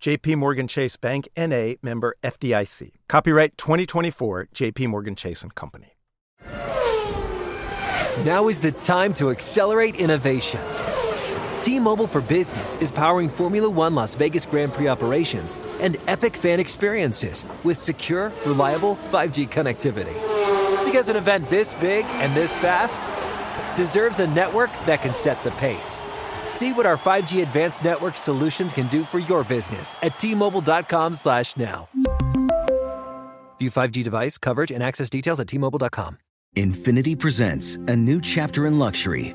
JP Morgan Chase Bank NA member FDIC. Copyright 2024 JP Morgan Chase and Company. Now is the time to accelerate innovation. T-Mobile for Business is powering Formula 1 Las Vegas Grand Prix operations and epic fan experiences with secure, reliable 5G connectivity. Because an event this big and this fast deserves a network that can set the pace. See what our 5G advanced network solutions can do for your business at T-Mobile.com slash now. View 5G device coverage and access details at T-Mobile.com. Infiniti presents a new chapter in luxury,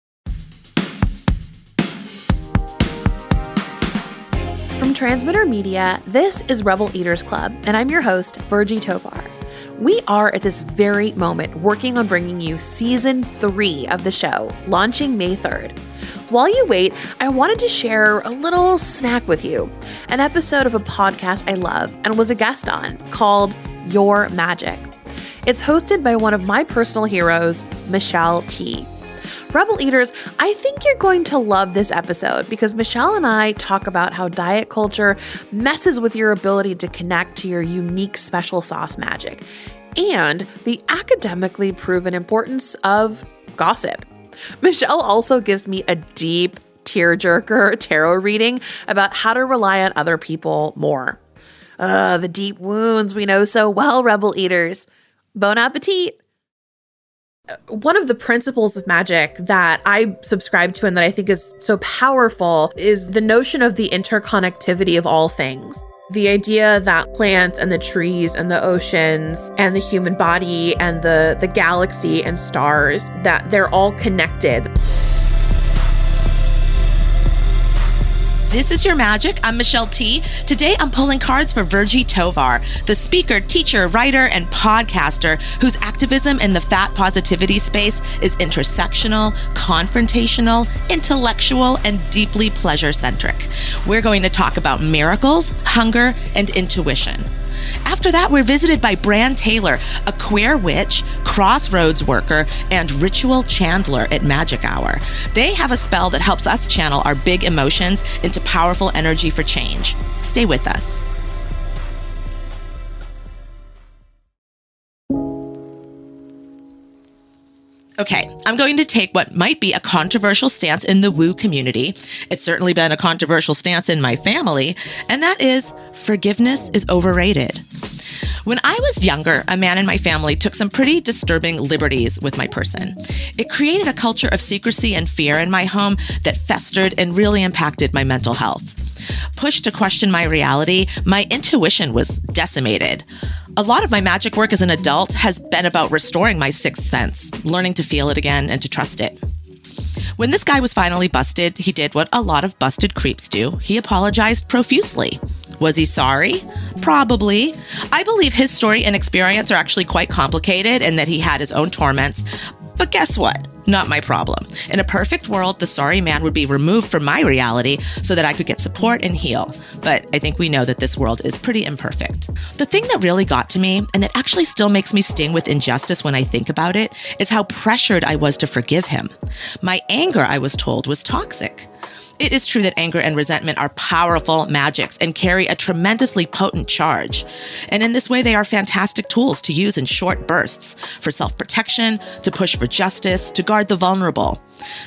Transmitter Media, this is Rebel Eaters Club, and I'm your host, Virgie Tovar. We are at this very moment working on bringing you season three of the show, launching May 3rd. While you wait, I wanted to share a little snack with you an episode of a podcast I love and was a guest on called Your Magic. It's hosted by one of my personal heroes, Michelle Tea. Rebel Eaters, I think you're going to love this episode because Michelle and I talk about how diet culture messes with your ability to connect to your unique special sauce magic and the academically proven importance of gossip. Michelle also gives me a deep tearjerker tarot reading about how to rely on other people more. Uh, the deep wounds we know so well, Rebel Eaters. Bon appetit! One of the principles of magic that I subscribe to and that I think is so powerful is the notion of the interconnectivity of all things. The idea that plants and the trees and the oceans and the human body and the, the galaxy and stars, that they're all connected. This is Your Magic. I'm Michelle Tea. Today I'm pulling cards for Virgie Tovar, the speaker, teacher, writer, and podcaster whose activism in the fat positivity space is intersectional, confrontational, intellectual, and deeply pleasure centric. We're going to talk about miracles, hunger, and intuition. After that, we're visited by Bran Taylor, a queer witch, crossroads worker, and ritual chandler at Magic Hour. They have a spell that helps us channel our big emotions into powerful energy for change. Stay with us. Okay, I'm going to take what might be a controversial stance in the woo community. It's certainly been a controversial stance in my family, and that is forgiveness is overrated. When I was younger, a man in my family took some pretty disturbing liberties with my person. It created a culture of secrecy and fear in my home that festered and really impacted my mental health. Pushed to question my reality, my intuition was decimated. A lot of my magic work as an adult has been about restoring my sixth sense, learning to feel it again and to trust it. When this guy was finally busted, he did what a lot of busted creeps do. He apologized profusely. Was he sorry? Probably. I believe his story and experience are actually quite complicated and that he had his own torments. But guess what? Not my problem. In a perfect world, the sorry man would be removed from my reality so that I could get support and heal. But I think we know that this world is pretty imperfect. The thing that really got to me, and that actually still makes me sting with injustice when I think about it, is how pressured I was to forgive him. My anger, I was told, was toxic. It is true that anger and resentment are powerful magics and carry a tremendously potent charge. And in this way, they are fantastic tools to use in short bursts for self protection, to push for justice, to guard the vulnerable.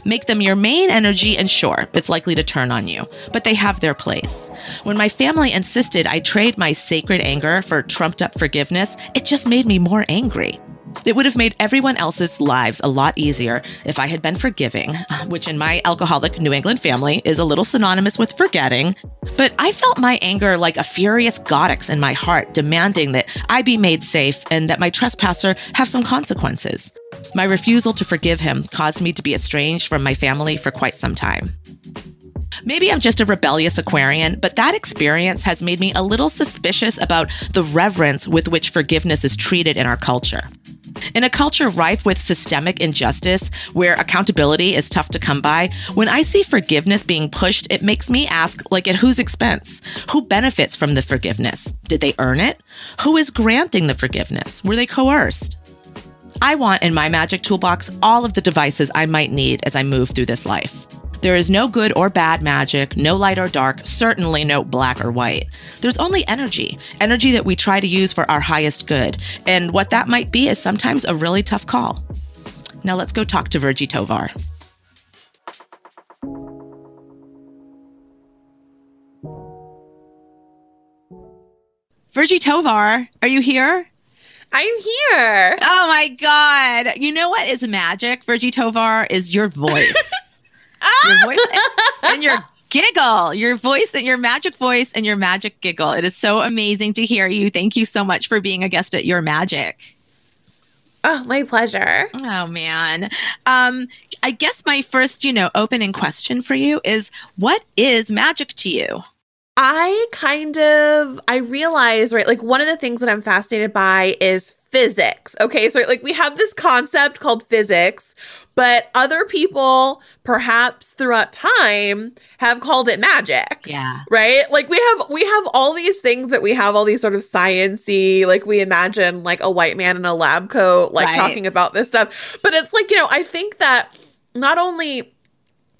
Make them your main energy, and sure, it's likely to turn on you, but they have their place. When my family insisted I trade my sacred anger for trumped up forgiveness, it just made me more angry. It would have made everyone else's lives a lot easier if I had been forgiving, which in my alcoholic New England family is a little synonymous with forgetting. But I felt my anger like a furious goddess in my heart, demanding that I be made safe and that my trespasser have some consequences. My refusal to forgive him caused me to be estranged from my family for quite some time. Maybe I'm just a rebellious Aquarian, but that experience has made me a little suspicious about the reverence with which forgiveness is treated in our culture. In a culture rife with systemic injustice, where accountability is tough to come by, when I see forgiveness being pushed, it makes me ask, like, at whose expense? Who benefits from the forgiveness? Did they earn it? Who is granting the forgiveness? Were they coerced? I want in my magic toolbox all of the devices I might need as I move through this life. There is no good or bad magic, no light or dark, certainly no black or white. There's only energy, energy that we try to use for our highest good. And what that might be is sometimes a really tough call. Now let's go talk to Virgie Tovar. Virgie Tovar, are you here? I'm here. Oh my God. You know what is magic, Virgie Tovar, is your voice. Your voice and your giggle, your voice and your magic voice and your magic giggle. It is so amazing to hear you. Thank you so much for being a guest at Your Magic. Oh, my pleasure. Oh man. Um, I guess my first, you know, opening question for you is what is magic to you? I kind of I realize, right, like one of the things that I'm fascinated by is physics. Okay, so like we have this concept called physics, but other people perhaps throughout time have called it magic. Yeah. Right? Like we have we have all these things that we have all these sort of sciency, like we imagine like a white man in a lab coat like Right. talking about this stuff. But it's like, you know, I think that not only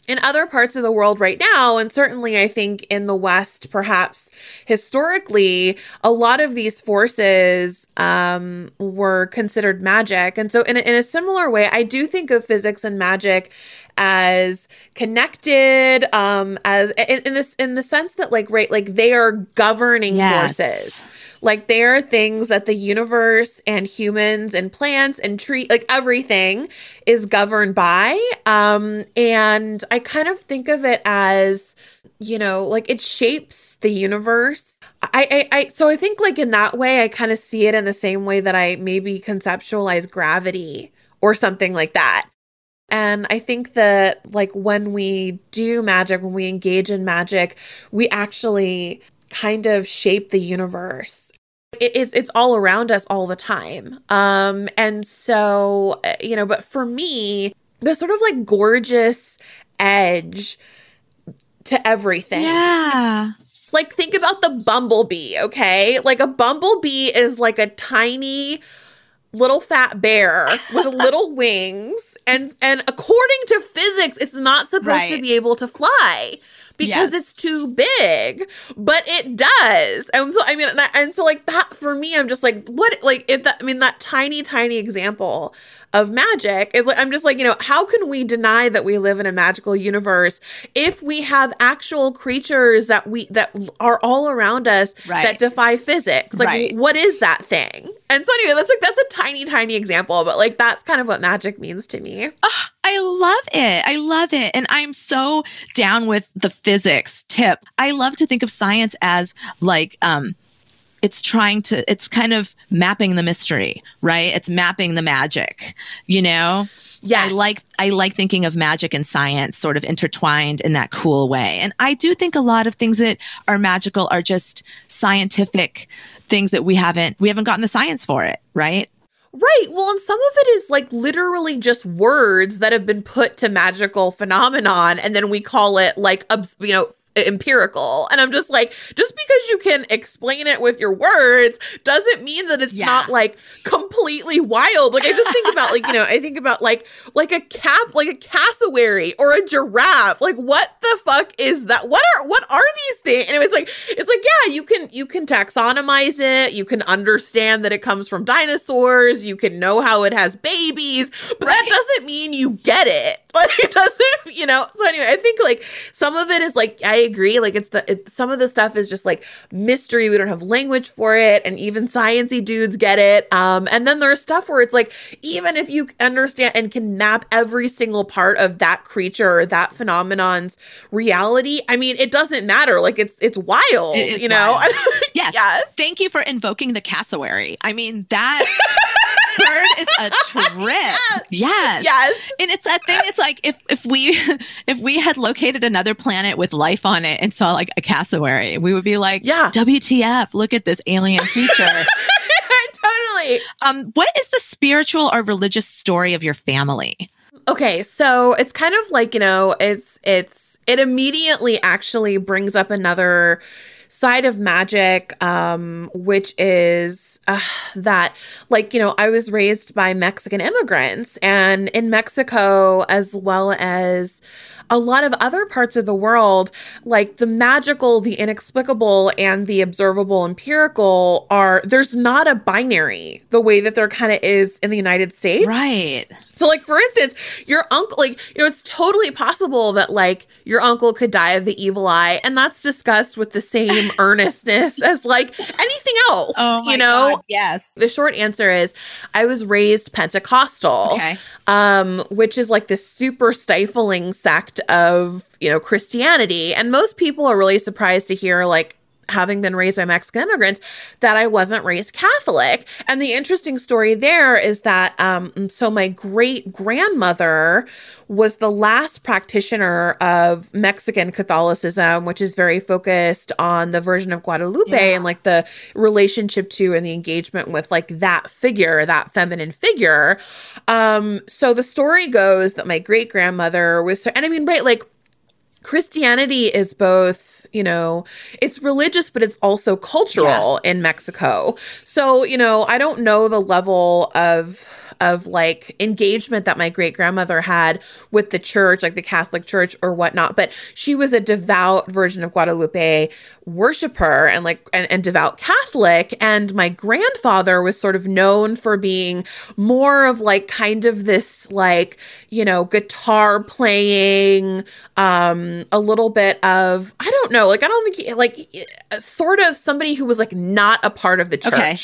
in other parts of the world right now, and certainly I think in the West, perhaps historically, a lot of these forces um, were considered magic. And so, in a, in a similar way, I do think of physics and magic as connected um as in, in this in the sense that like right like they are governing Yes. forces like there are things that the universe and humans and plants and tree like everything is governed by. Um and I kind of think of it as, you know, like it shapes the universe. I, I, I so I think like in that way I kind of see it in the same way that I maybe conceptualize gravity or something like that. And I think that like when we do magic, when we engage in magic, we actually kind of shape the universe. It, it's it's all around us all the time. Um, and so uh, you know, but for me, the sort of like gorgeous edge to everything. Yeah. Like think about the bumblebee, okay? Like a bumblebee is like a tiny little fat bear with little wings and and according to physics it's not supposed to be able to fly because Yes. it's too big but it does and so i mean and, that, and so like that for me i'm just like what like if that i mean that tiny tiny example of magic is like i'm just like you know how can we deny that we live in a magical universe if we have actual creatures that we that are all around us Right. that defy physics like Right. what is that thing and so anyway that's like that's a tiny tiny example but like that's kind of what magic means to me I love it. I love it. And I'm so down with the physics tip. I love to think of science as like, um, it's trying to, it's kind of mapping the mystery, right? It's mapping the magic, you know? yeah I like I like thinking of magic and science sort of intertwined in that cool way. And I do think a lot of things that are magical are just scientific things that we haven't we haven't gotten the science for it, right? Right. Well, and some of it is like literally just words that have been put to magical phenomenon, and then we call it like, you know, empirical. And I'm just like, just because you can explain it with your words doesn't mean that it's Yeah. not like completely wild. Like I just think about like, you know, I think about like like a cap like a cassowary or a giraffe. Like what the fuck is that? What are what are these things? And it's like it's like yeah, you can you can taxonomize it. You can understand that it comes from dinosaurs. You can know how it has babies, but right. that doesn't mean you get it. Like it doesn't, you know. So anyway, I think like some of it is like I agree. Like it's the it, some of the stuff is just like mystery. We don't have language for it, and even sciency dudes get it. Um, and then there's stuff where it's like even if you understand and can map every single part of that creature or that phenomenon's reality, I mean, it doesn't matter. Like it's it's wild, it you know. Wild. yes. yes. Thank you for invoking the cassowary. I mean that. bird is a trip. Yes. Yes. And it's that thing. It's like if if we if we had located another planet with life on it and saw like a cassowary, we would be like, yeah, WTF? Look at this alien creature. totally. Um, what is the spiritual or religious story of your family? Okay, so it's kind of like you know, it's it's it immediately actually brings up another side of magic, um, which is uh, that, like, you know, I was raised by Mexican immigrants, and in Mexico, as well as a lot of other parts of the world, like the magical, the inexplicable, and the observable empirical, are there's not a binary the way that there kind of is in the United States. Right. So, like, for instance, your uncle, like, you know, it's totally possible that, like, your uncle could die of the evil eye, and that's discussed with the same earnestness as, like, anything else, oh you know? God, yes. The short answer is I was raised Pentecostal, okay. um, which is like this super stifling sect of, you know, Christianity. And most people are really surprised to hear, like, having been raised by Mexican immigrants, that I wasn't raised Catholic. And the interesting story there is that, um, so my great grandmother was the last practitioner of Mexican Catholicism, which is very focused on the Virgin of Guadalupe yeah. and like the relationship to and the engagement with like that figure, that feminine figure. Um, so the story goes that my great grandmother was, and I mean, right, like Christianity is both you know, it's religious, but it's also cultural yeah. in Mexico. So, you know, I don't know the level of of like engagement that my great grandmother had with the church, like the Catholic Church or whatnot. But she was a devout Virgin of Guadalupe worshiper and like and, and devout Catholic. And my grandfather was sort of known for being more of like kind of this like, you know, guitar playing, um, a little bit of I don't know, like I don't think he, like sort of somebody who was like not a part of the church. Okay.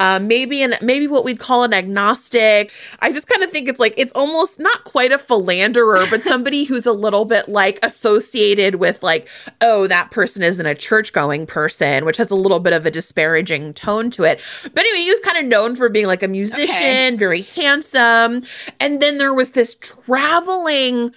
Uh, maybe and maybe what we'd call an agnostic. I just kind of think it's like it's almost not quite a philanderer, but somebody who's a little bit like associated with like, oh, that person isn't a church going person, which has a little bit of a disparaging tone to it. But anyway, he was kind of known for being like a musician, okay. very handsome. And then there was this traveling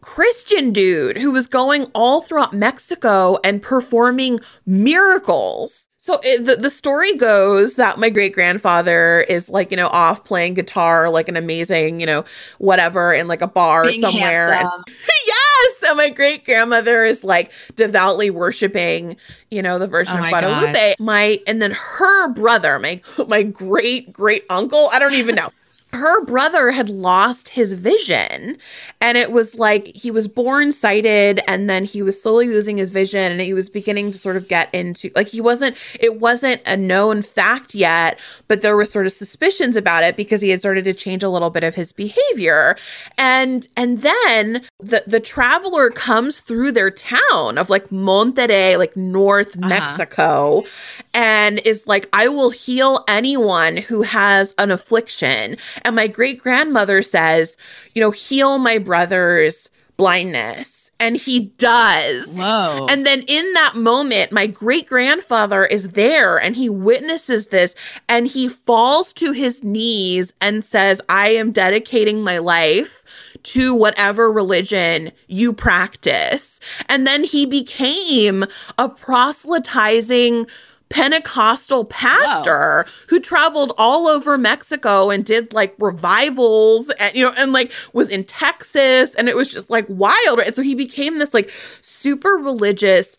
Christian dude who was going all throughout Mexico and performing miracles. So it, the, the story goes that my great grandfather is like, you know, off playing guitar, like an amazing, you know, whatever in like a bar Being somewhere. And, yes. And my great grandmother is like devoutly worshiping, you know, the Virgin oh of Guadalupe. God. My, and then her brother, my, my great great uncle, I don't even know her brother had lost his vision and it was like he was born sighted and then he was slowly losing his vision and he was beginning to sort of get into like he wasn't it wasn't a known fact yet but there were sort of suspicions about it because he had started to change a little bit of his behavior and and then the the traveler comes through their town of like Monterrey like north uh-huh. Mexico and is like I will heal anyone who has an affliction and my great grandmother says, you know, heal my brother's blindness. And he does. Whoa. And then in that moment, my great grandfather is there and he witnesses this and he falls to his knees and says, I am dedicating my life to whatever religion you practice. And then he became a proselytizing Pentecostal pastor Whoa. who traveled all over Mexico and did like revivals and you know and like was in Texas and it was just like wild. And so he became this like super religious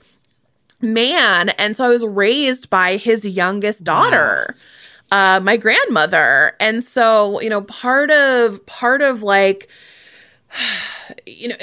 man and so I was raised by his youngest daughter. Wow. uh, my grandmother. And so, you know, part of part of like you know,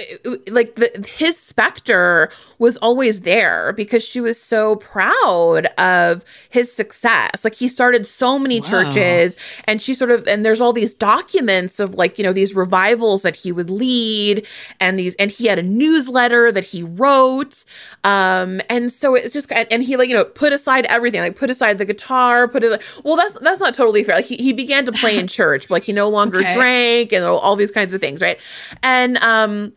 like the, his specter was always there because she was so proud of his success. Like he started so many wow. churches and she sort of, and there's all these documents of like, you know, these revivals that he would lead and these, and he had a newsletter that he wrote. Um, and so it's just, and he like, you know, put aside everything, like put aside the guitar, put it, well, that's, that's not totally fair. Like he, he began to play in church, but like he no longer okay. drank and all these kinds of things. Right. And, um,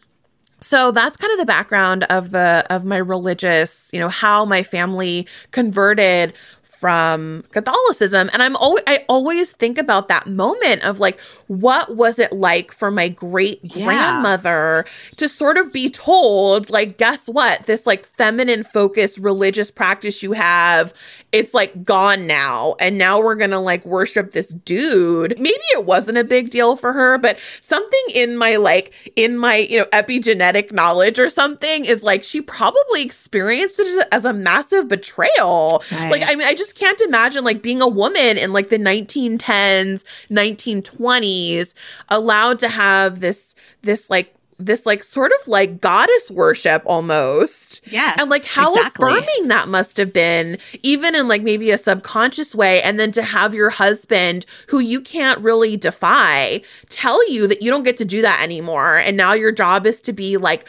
so that's kind of the background of the of my religious you know how my family converted from Catholicism. And I'm always I always think about that moment of like, what was it like for my great grandmother yeah. to sort of be told, like, guess what? This like feminine focused religious practice you have, it's like gone now. And now we're gonna like worship this dude. Maybe it wasn't a big deal for her, but something in my like in my, you know, epigenetic knowledge or something is like she probably experienced it as a massive betrayal. Right. Like, I mean, I just can't imagine like being a woman in like the 1910s, 1920s, allowed to have this this like this like sort of like goddess worship almost. Yes. And like how exactly. affirming that must have been, even in like maybe a subconscious way. And then to have your husband, who you can't really defy, tell you that you don't get to do that anymore. And now your job is to be like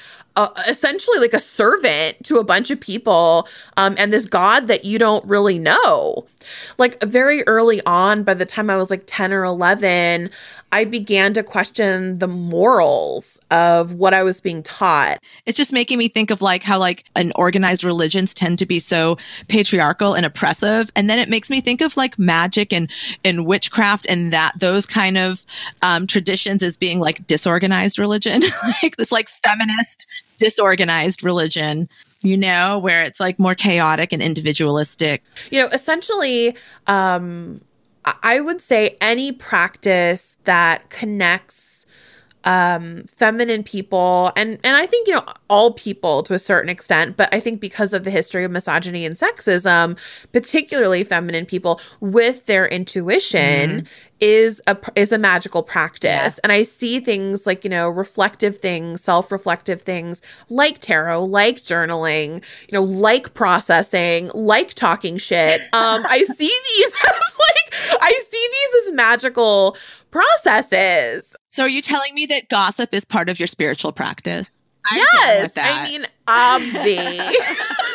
essentially like a servant to a bunch of people um, and this God that you don't really know. Like very early on, by the time I was like 10 or 11, I began to question the morals of what I was being taught. It's just making me think of like how like an organized religions tend to be so patriarchal and oppressive. And then it makes me think of like magic and, and witchcraft and that those kind of um, traditions as being like disorganized religion, like this like feminist disorganized religion you know, where it's like more chaotic and individualistic. You know, essentially, um, I would say any practice that connects um, feminine people and and I think you know all people to a certain extent, but I think because of the history of misogyny and sexism, particularly feminine people with their intuition mm-hmm. is a is a magical practice. Yes. And I see things like you know reflective things, self reflective things like tarot, like journaling, you know, like processing, like talking shit. Um, I see these as like I see these as magical processes. So are you telling me that gossip is part of your spiritual practice? I'm yes. I mean, obvi.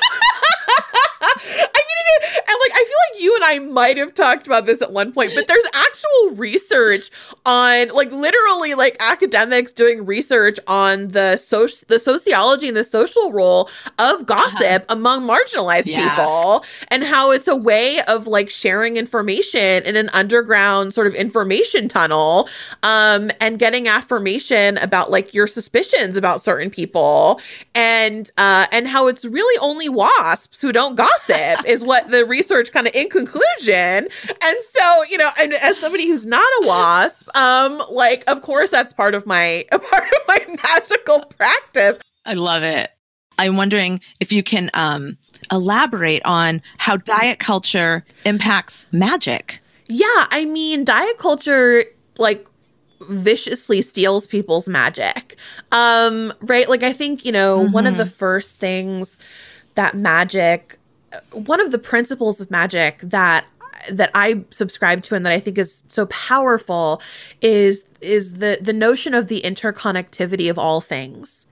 I like I feel like you and I might have talked about this at one point, but there's actual research on like literally like academics doing research on the social the sociology and the social role of gossip uh-huh. among marginalized yeah. people and how it's a way of like sharing information in an underground sort of information tunnel um and getting affirmation about like your suspicions about certain people and uh and how it's really only wasps who don't gossip is what the research kind of in conclusion. And so, you know, and as somebody who's not a wasp, um, like of course that's part of my part of my magical practice. I love it. I'm wondering if you can um, elaborate on how diet culture impacts magic. Yeah, I mean, diet culture like viciously steals people's magic. Um, right? Like I think, you know, mm-hmm. one of the mm-hmm. first things that magic one of the principles of magic that that I subscribe to and that I think is so powerful is is the the notion of the interconnectivity of all things.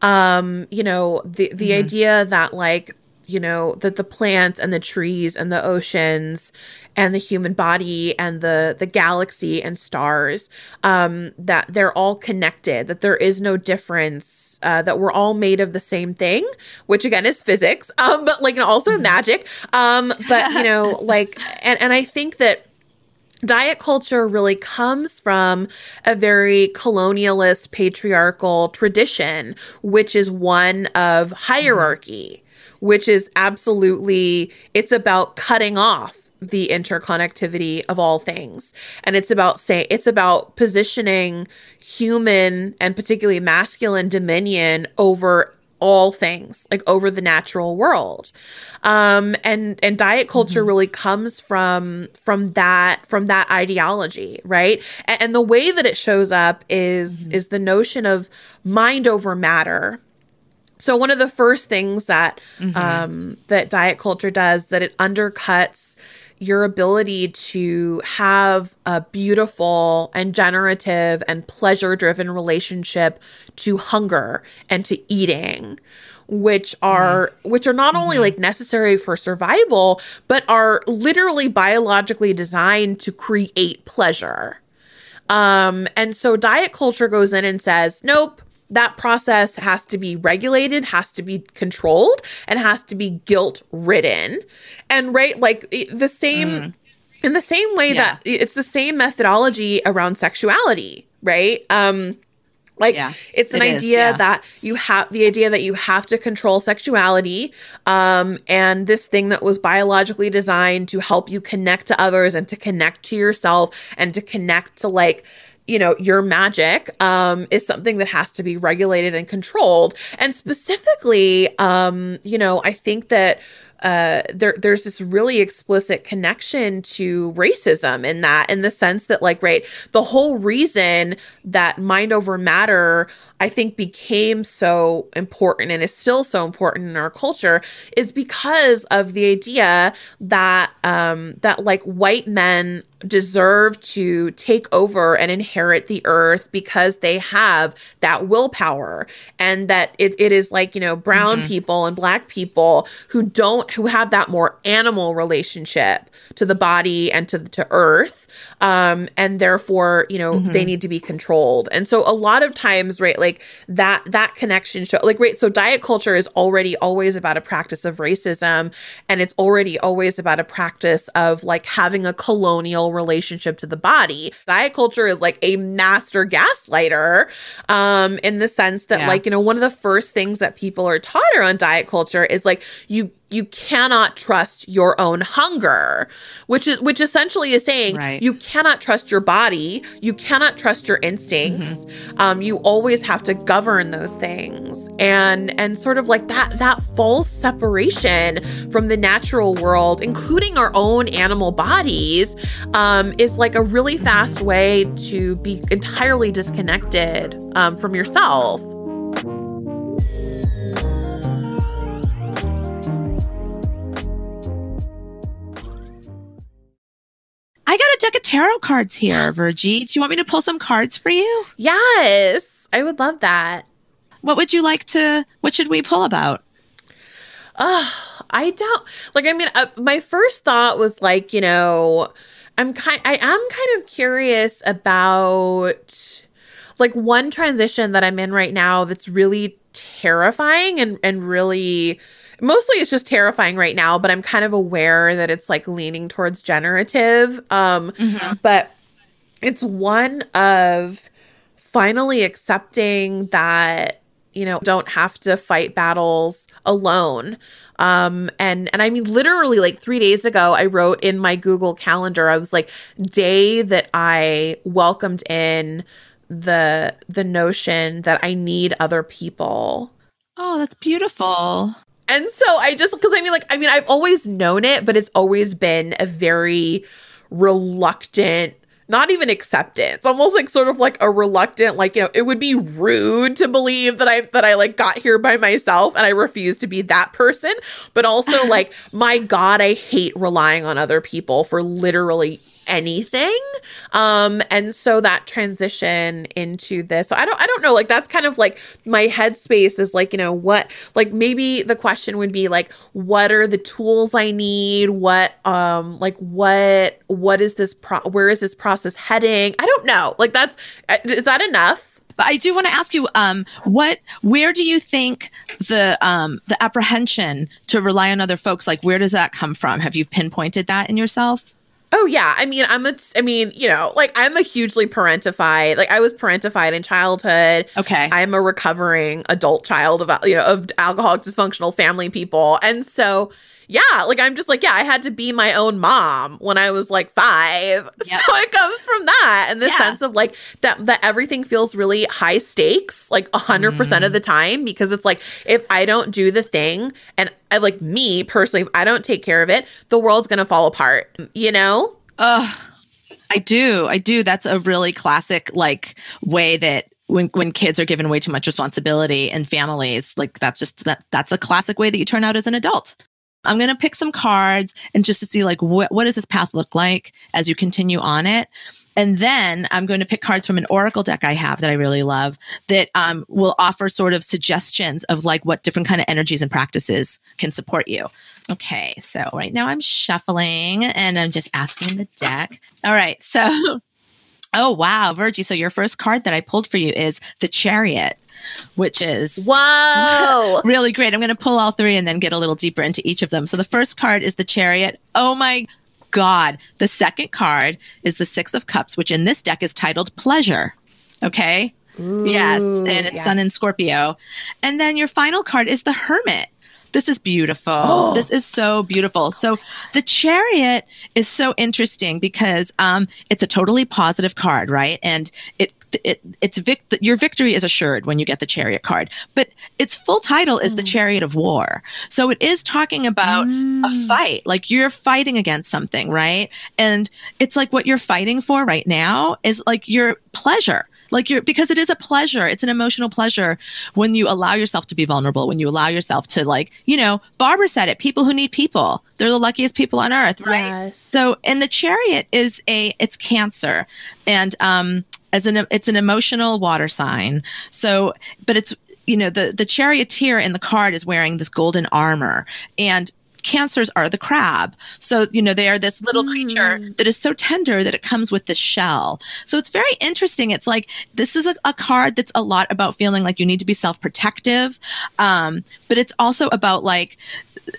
Um, you know, the the mm-hmm. idea that like you know that the plants and the trees and the oceans and the human body and the the galaxy and stars um that they're all connected that there is no difference uh, that we're all made of the same thing, which again is physics, um, but like also mm-hmm. magic. Um, but you know, like, and and I think that diet culture really comes from a very colonialist patriarchal tradition, which is one of hierarchy. Which is absolutely, it's about cutting off the interconnectivity of all things and it's about say it's about positioning human and particularly masculine dominion over all things like over the natural world um and and diet culture mm-hmm. really comes from from that from that ideology right and, and the way that it shows up is mm-hmm. is the notion of mind over matter so one of the first things that mm-hmm. um that diet culture does that it undercuts your ability to have a beautiful and generative and pleasure driven relationship to hunger and to eating which are mm-hmm. which are not mm-hmm. only like necessary for survival but are literally biologically designed to create pleasure um and so diet culture goes in and says nope that process has to be regulated, has to be controlled, and has to be guilt ridden. And right, like the same. Mm. In the same way yeah. that it's the same methodology around sexuality, right? Um, like yeah, it's an it idea is, yeah. that you have the idea that you have to control sexuality um and this thing that was biologically designed to help you connect to others and to connect to yourself and to connect to like you know your magic um, is something that has to be regulated and controlled. And specifically um, you know i think that uh, there there's this really explicit connection to racism in that in the sense that like right the whole reason that mind over matter I think became so important and is still so important in our culture is because of the idea that um that like white men deserve to take over and inherit the earth because they have that willpower and that it, it is like you know brown mm-hmm. people and black people who don't who have that more animal relationship to the body and to to earth um, and therefore you know mm-hmm. they need to be controlled and so a lot of times right like that that connection show like right so diet culture is already always about a practice of racism and it's already always about a practice of like having a colonial relationship to the body diet culture is like a master gaslighter um in the sense that yeah. like you know one of the first things that people are taught around diet culture is like you you cannot trust your own hunger which is which essentially is saying right. you cannot trust your body you cannot trust your instincts mm-hmm. um, you always have to govern those things and and sort of like that that false separation from the natural world including our own animal bodies um, is like a really fast way to be entirely disconnected um, from yourself I got a deck of tarot cards here, yes. Virgie. Do you want me to pull some cards for you? Yes, I would love that. What would you like to? What should we pull about? Oh, I don't like. I mean, uh, my first thought was like, you know, I'm kind. I am kind of curious about like one transition that I'm in right now that's really terrifying and and really mostly it's just terrifying right now, but I'm kind of aware that it's like leaning towards generative. Um, mm-hmm. But it's one of finally accepting that, you know, don't have to fight battles alone. Um, and and I mean literally like three days ago, I wrote in my Google calendar, I was like, day that I welcomed in the the notion that I need other people. Oh, that's beautiful. And so I just, because I mean, like, I mean, I've always known it, but it's always been a very reluctant, not even acceptance, almost like sort of like a reluctant, like, you know, it would be rude to believe that I, that I like got here by myself and I refuse to be that person. But also, like, my God, I hate relying on other people for literally anything. Um and so that transition into this so i don't i don't know like that's kind of like my headspace is like you know what like maybe the question would be like what are the tools i need? What um like what what is this pro where is this process heading? I don't know. Like that's uh, is that enough? But I do want to ask you, um, what, where do you think the um, the apprehension to rely on other folks, like, where does that come from? Have you pinpointed that in yourself? Oh yeah, I mean, I'm a, I mean, you know, like I'm a hugely parentified. Like I was parentified in childhood. Okay, I'm a recovering adult child of you know of alcoholic dysfunctional family people, and so yeah, like I'm just like yeah, I had to be my own mom when I was like five. Yep. So it comes from that, and the Yeah. sense of like that that everything feels really high stakes, like a hundred percent Mm. of the time, because it's like if I don't do the thing, and I like me personally, if I don't take care of it, the world's gonna fall apart. You know? Uh I do. I do. That's a really classic like way that when when kids are given way too much responsibility in families, like that's just that that's a classic way that you turn out as an adult. I'm going to pick some cards and just to see like what what does this path look like as you continue on it. And then I'm going to pick cards from an oracle deck I have that I really love that um, will offer sort of suggestions of like what different kind of energies and practices can support you. Okay, so right now I'm shuffling and I'm just asking the deck. All right, so oh wow, Virgie, so your first card that I pulled for you is the Chariot, which is Whoa! really great. I'm going to pull all three and then get a little deeper into each of them. So the first card is the Chariot. Oh my God. The second card is the Six of Cups, which in this deck is titled Pleasure. Okay. yes. And it's Sun in Scorpio. And then your final card is the Hermit. This is beautiful. This is so beautiful. So the chariot is so interesting because um, it's a totally positive card, right? And it it it's vic- your victory is assured when you get the chariot card. But its full title is the Chariot of War. So it is talking about a fight, like you're fighting against something, right? And it's like what you're fighting for right now is like your pleasure like you're because it is a pleasure it's an emotional pleasure when you allow yourself to be vulnerable when you allow yourself to like you know barbara said it people who need people they're the luckiest people on earth right Yes. so and the chariot is a it's cancer and um as an it's an emotional water sign. So but it's you know the the charioteer in the card is wearing this golden armor. And cancers are the crab. So, you know, they are this little creature that is so tender that it comes with this shell. So it's very interesting. It's like this is a, a card that's a lot about feeling like you need to be self protective. Um, but it's also about like,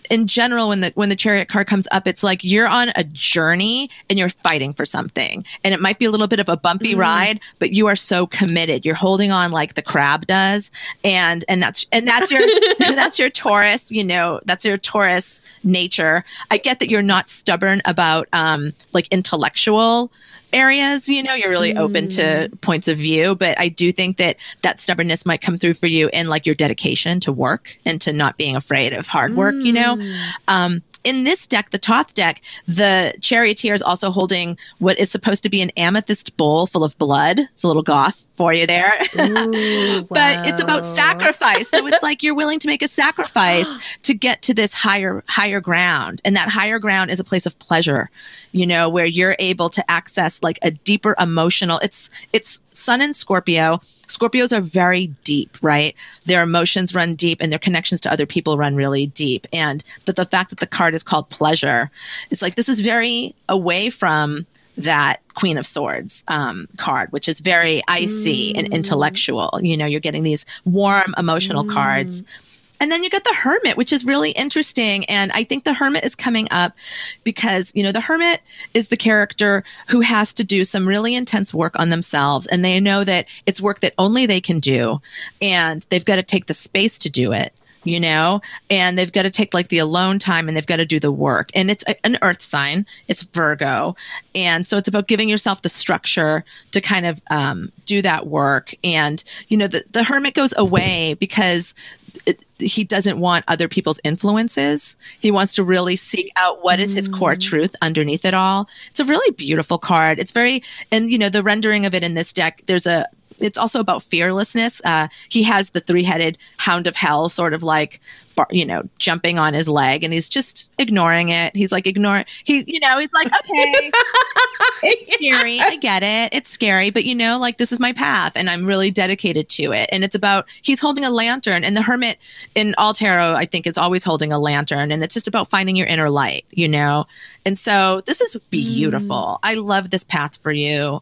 in general when the when the chariot card comes up it's like you're on a journey and you're fighting for something and it might be a little bit of a bumpy ride but you are so committed you're holding on like the crab does and and that's and that's your that's your taurus you know that's your taurus nature. I get that you're not stubborn about um like intellectual areas you know you're really open to points of view but i do think that that stubbornness might come through for you in like your dedication to work and to not being afraid of hard work you know? Um in this deck, the Thoth deck, the charioteer is also holding what is supposed to be an amethyst bowl full of blood. It's a little goth for you there. but it's about sacrifice. So it's like you're willing to make a sacrifice to get to this higher higher ground. And that higher ground is a place of pleasure, you know, where you're able to access like a deeper emotional. It's it's Sun in Scorpio. Scorpios are very deep, right? Their emotions run deep and their connections to other people run really deep. And that the fact that the card is called pleasure, it's like this is very away from that Queen of Swords um, card, which is very icy and intellectual. You know, you're getting these warm emotional cards. And then you get the hermit, which is really interesting. And I think the hermit is coming up because, you know, the hermit is the character who has to do some really intense work on themselves. And they know that it's work that only they can do. And they've got to take the space to do it you know and they've got to take like the alone time and they've got to do the work and it's a, an earth sign it's virgo and so it's about giving yourself the structure to kind of um, do that work and you know the, the hermit goes away because it, he doesn't want other people's influences. He wants to really seek out what is his core mm. truth underneath it all. It's a really beautiful card. It's very and you know the rendering of it in this deck there's a it's also about fearlessness. Uh, he has the three-headed hound of hell, sort of like, bar- you know, jumping on his leg, and he's just ignoring it. He's like ignore. He, you know, he's like, okay, it's scary. I get it. It's scary, but you know, like this is my path, and I'm really dedicated to it. And it's about he's holding a lantern, and the hermit in all tarot, I think, is always holding a lantern, and it's just about finding your inner light, you know. And so this is beautiful. I love this path for you.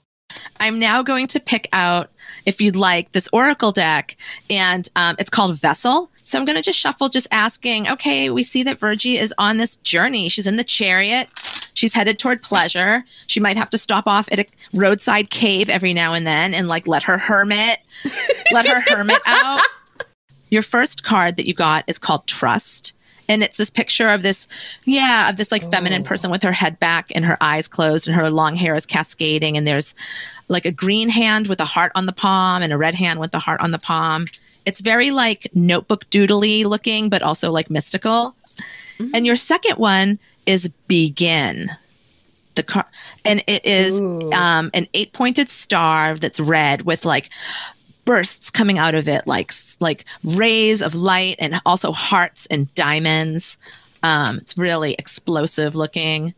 I'm now going to pick out, if you'd like, this oracle deck, and um, it's called Vessel. So I'm going to just shuffle, just asking, okay, we see that Virgie is on this journey. She's in the chariot. She's headed toward pleasure. She might have to stop off at a roadside cave every now and then and like let her hermit, let her hermit out. Your first card that you got is called Trust. And it's this picture of this yeah of this like feminine person with her head back and her eyes closed and her long hair is cascading and there's like a green hand with a heart on the palm and a red hand with the heart on the palm. It's very like notebook doodly looking but also like mystical. Mm-hmm. and your second one is begin. The car and it is um, an eight pointed star that's red with like bursts coming out of it like like rays of light and also hearts and diamonds. Um, it's really explosive looking.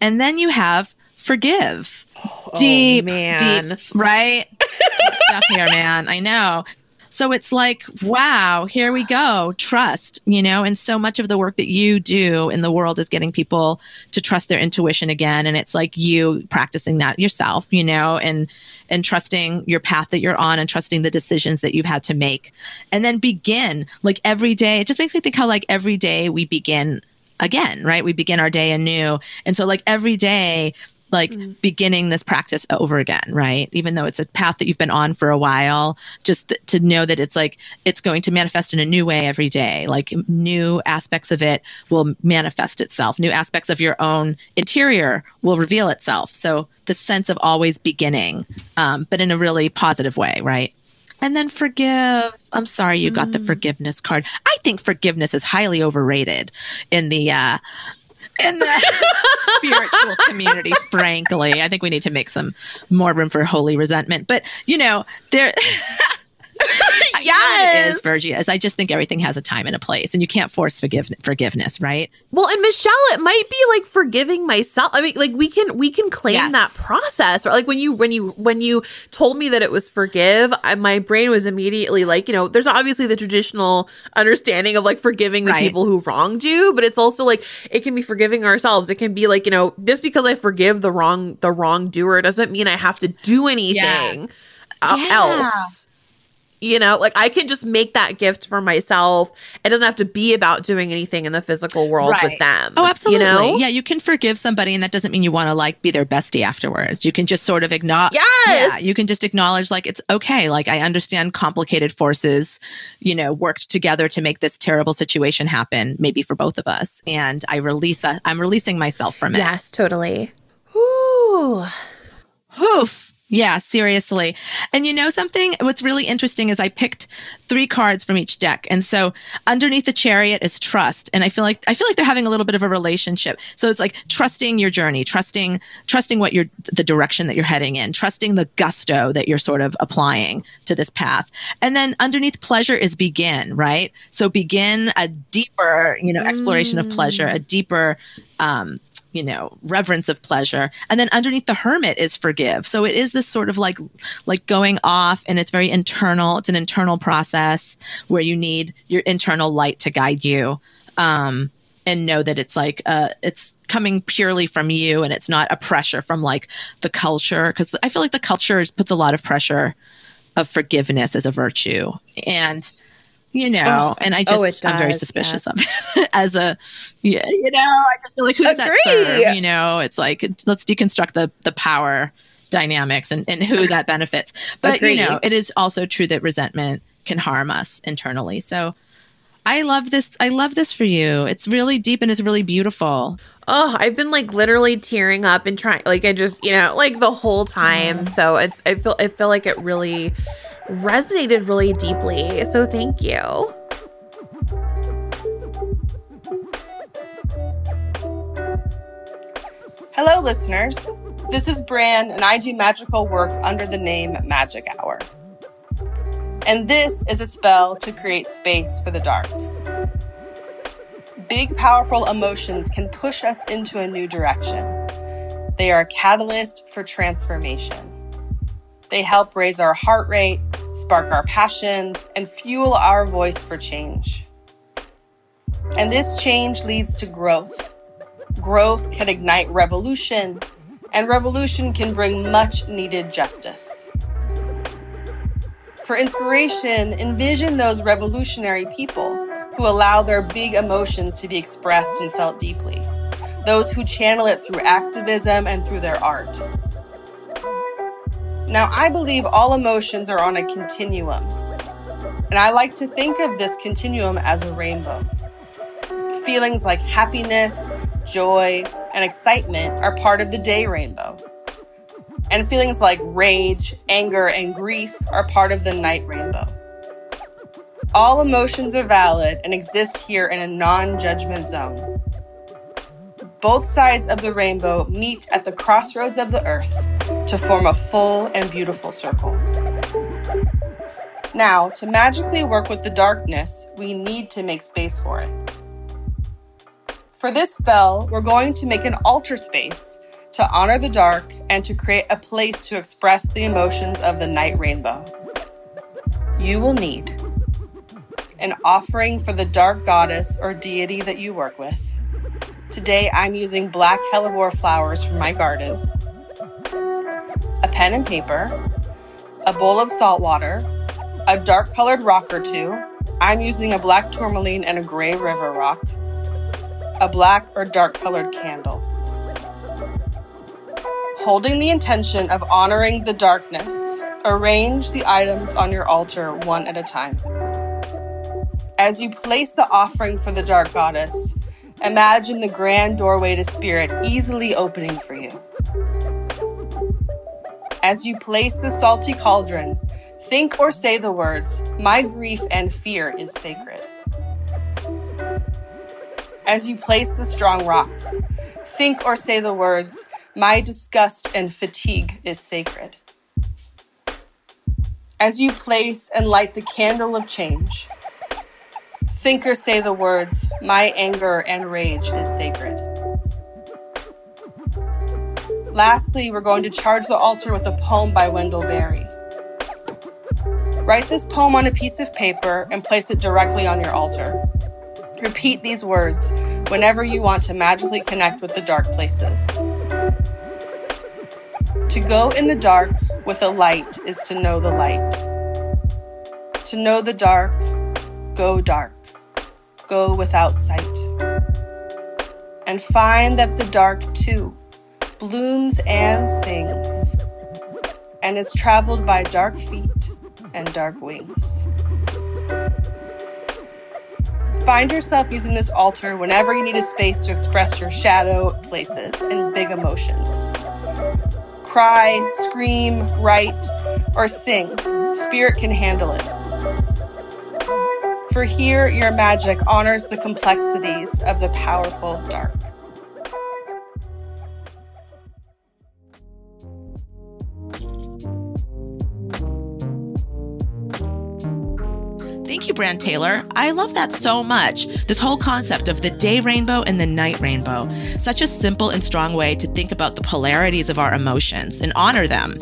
And then you have forgive. Oh, deep man. deep, right? Deep stuff here man. I know so it's like, wow, here we go. Trust, you know, and so much of the work that you do in the world is getting people to trust their intuition again. And it's like you practicing that yourself, you know, and and trusting your path that you're on and trusting the decisions that you've had to make. And then begin like every day. It just makes me think how like every day we begin again, right? We begin our day anew. And so like every day like mm. beginning this practice over again, right? Even though it's a path that you've been on for a while, just th- to know that it's like it's going to manifest in a new way every day. Like new aspects of it will manifest itself. New aspects of your own interior will reveal itself. So the sense of always beginning, um, but in a really positive way, right? And then forgive. I'm sorry you got the mm. forgiveness card. I think forgiveness is highly overrated in the uh, in the spiritual community, frankly. I think we need to make some more room for holy resentment. But, you know, there yes. it is, Virgie. As I just think everything has a time and a place, and you can't force forgive- forgiveness, right? Well, and Michelle, it might be like forgiving myself. I mean, like we can we can claim yes. that process. Or like when you when you when you told me that it was forgive, I, my brain was immediately like, you know, there's obviously the traditional understanding of like forgiving the right. people who wronged you, but it's also like it can be forgiving ourselves. It can be like, you know, just because I forgive the wrong the wrongdoer doesn't mean I have to do anything uh, yes. yeah. You know, like I can just make that gift for myself. It doesn't have to be about doing anything in the physical world right. with them. Oh, absolutely. You know? Yeah, you can forgive somebody, and that doesn't mean you want to like be their bestie afterwards. You can just sort of acknowledge. Yes. Yeah, you can just acknowledge like it's okay. Like I understand complicated forces, you know, worked together to make this terrible situation happen, maybe for both of us. And I release. i I'm releasing myself from it. Yes, totally. Ooh. Oof. Yeah, seriously. And you know something? What's really interesting is I picked three cards from each deck. And so underneath the chariot is trust. And I feel like I feel like they're having a little bit of a relationship. So it's like trusting your journey, trusting trusting what you're the direction that you're heading in, trusting the gusto that you're sort of applying to this path. And then underneath pleasure is begin, right? So begin a deeper, you know, exploration mm. of pleasure, a deeper um, you know reverence of pleasure. And then underneath the hermit is forgive. So it is this sort of like like going off and it's very internal. It's an internal process where you need your internal light to guide you um and know that it's like uh it's coming purely from you and it's not a pressure from like the culture. Because i feel like the culture puts a lot of pressure of forgiveness as a virtue. And you know, oh, and I oh, just, oh, I'm very suspicious yes. of it as a, yeah, you know, I just feel like who does that serve? You know, it's like, let's deconstruct the, the power dynamics and, and who that benefits. But, Agreed. you know, it is also true that resentment can harm us internally. So I love this. I love this for you. It's really deep and it's really beautiful. Oh, I've been like literally tearing up and trying, like, I just, you know, like the whole time. So it's, I feel, I feel like it really, resonated really deeply. So thank you. Hello, listeners. This is Bran, and I do magical work under the name Magic Hour. And this is a spell to create space for the dark. Big, powerful emotions can push us into a new direction. They are a catalyst for transformation. They help raise our heart rate, spark our passions, and fuel our voice for change. And this change leads to growth. Growth can ignite revolution, and revolution can bring much needed justice. For inspiration, envision those revolutionary people who allow their big emotions to be expressed and felt deeply, those who channel it through activism and through their art. Now, I believe all emotions are on a continuum, and I like to think of this continuum as a rainbow. feelings like happiness, joy, and excitement are part of the day rainbow. And feelings like rage, anger, and grief are part of the night rainbow. All emotions are valid and exist here in a non judgment zone. Both sides of the rainbow meet at the crossroads of the earth to form a full and beautiful circle. Now, to magically work with the darkness, we need to make space for it. For this spell, we're going to make an altar space to honor the dark and to create a place to express the emotions of the night rainbow. You will need an offering for the dark goddess or deity that you work with. Today, I'm using black hellebore flowers from my garden, a pen and paper, a bowl of salt water, a dark colored rock or two. I'm using a black tourmaline and a gray river rock a black or dark colored candle. Holding the intention of honoring the darkness, arrange the items on your altar one at a time. As you place the offering for the dark goddess, imagine the grand doorway to spirit easily opening for you. As you place the salty cauldron, think or say the words, My grief and fear is sacred as you place the strong rocks. Think or say the words, My disgust and fatigue is sacred. As you place and light the candle of change, think or say the words, My anger and rage is sacred. Lastly, we're going to charge the altar with a poem by Wendell Berry. Write this poem on a piece of paper and place it directly on your altar. Repeat these words whenever you want to magically connect with the dark places. To go in the dark with a light is to know the light. To know the dark, go dark. Go without sight. And find that the dark too blooms and sings and is traveled by dark feet and dark wings. Find yourself using this altar whenever you need a space to express your shadow places and big emotions. Cry, scream, write, or sing. Spirit can handle it. For here, your magic honors the complexities of the powerful dark. You, Bran Taylor. I love that so much. This whole concept of the day rainbow and the night rainbow. Such a simple and strong way to think about the polarities of our emotions and honor them.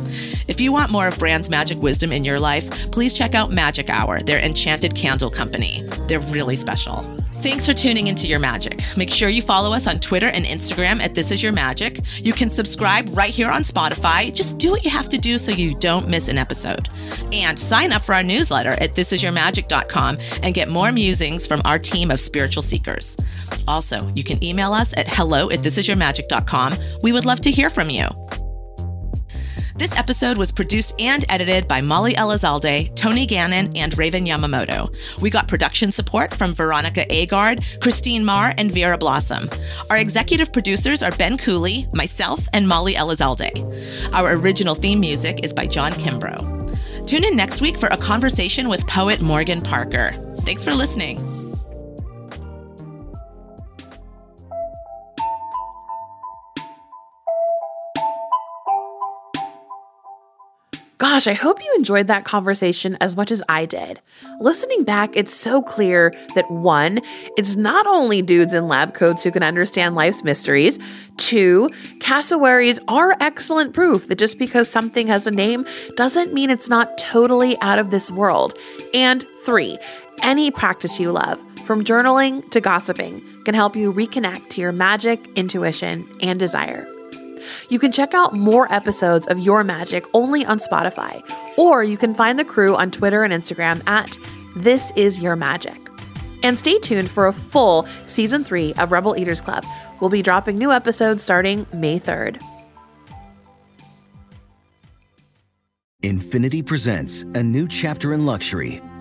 If you want more of Bran's magic wisdom in your life, please check out Magic Hour, their enchanted candle company. They're really special. Thanks for tuning into Your Magic. Make sure you follow us on Twitter and Instagram at This Is Your Magic. You can subscribe right here on Spotify. Just do what you have to do so you don't miss an episode. And sign up for our newsletter at thisisyourmagic.com and get more musings from our team of spiritual seekers. Also, you can email us at hello at thisisyourmagic.com. We would love to hear from you. This episode was produced and edited by Molly Elizalde, Tony Gannon, and Raven Yamamoto. We got production support from Veronica Agard, Christine Marr, and Vera Blossom. Our executive producers are Ben Cooley, myself, and Molly Elizalde. Our original theme music is by John Kimbrough. Tune in next week for a conversation with poet Morgan Parker. Thanks for listening. Gosh, I hope you enjoyed that conversation as much as I did. Listening back, it's so clear that one, it's not only dudes in lab coats who can understand life's mysteries. Two, cassowaries are excellent proof that just because something has a name doesn't mean it's not totally out of this world. And three, any practice you love, from journaling to gossiping, can help you reconnect to your magic, intuition, and desire. You can check out more episodes of Your Magic only on Spotify, or you can find the crew on Twitter and Instagram at This Is Your Magic. And stay tuned for a full season three of Rebel Eaters Club. We'll be dropping new episodes starting May 3rd. Infiniti presents a new chapter in luxury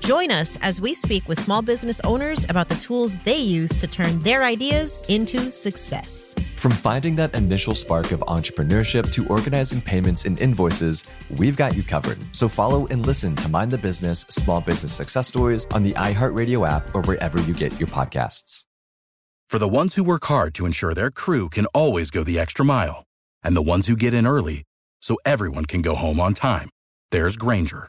Join us as we speak with small business owners about the tools they use to turn their ideas into success. From finding that initial spark of entrepreneurship to organizing payments and invoices, we've got you covered. So follow and listen to Mind the Business Small Business Success Stories on the iHeartRadio app or wherever you get your podcasts. For the ones who work hard to ensure their crew can always go the extra mile, and the ones who get in early so everyone can go home on time, there's Grainger,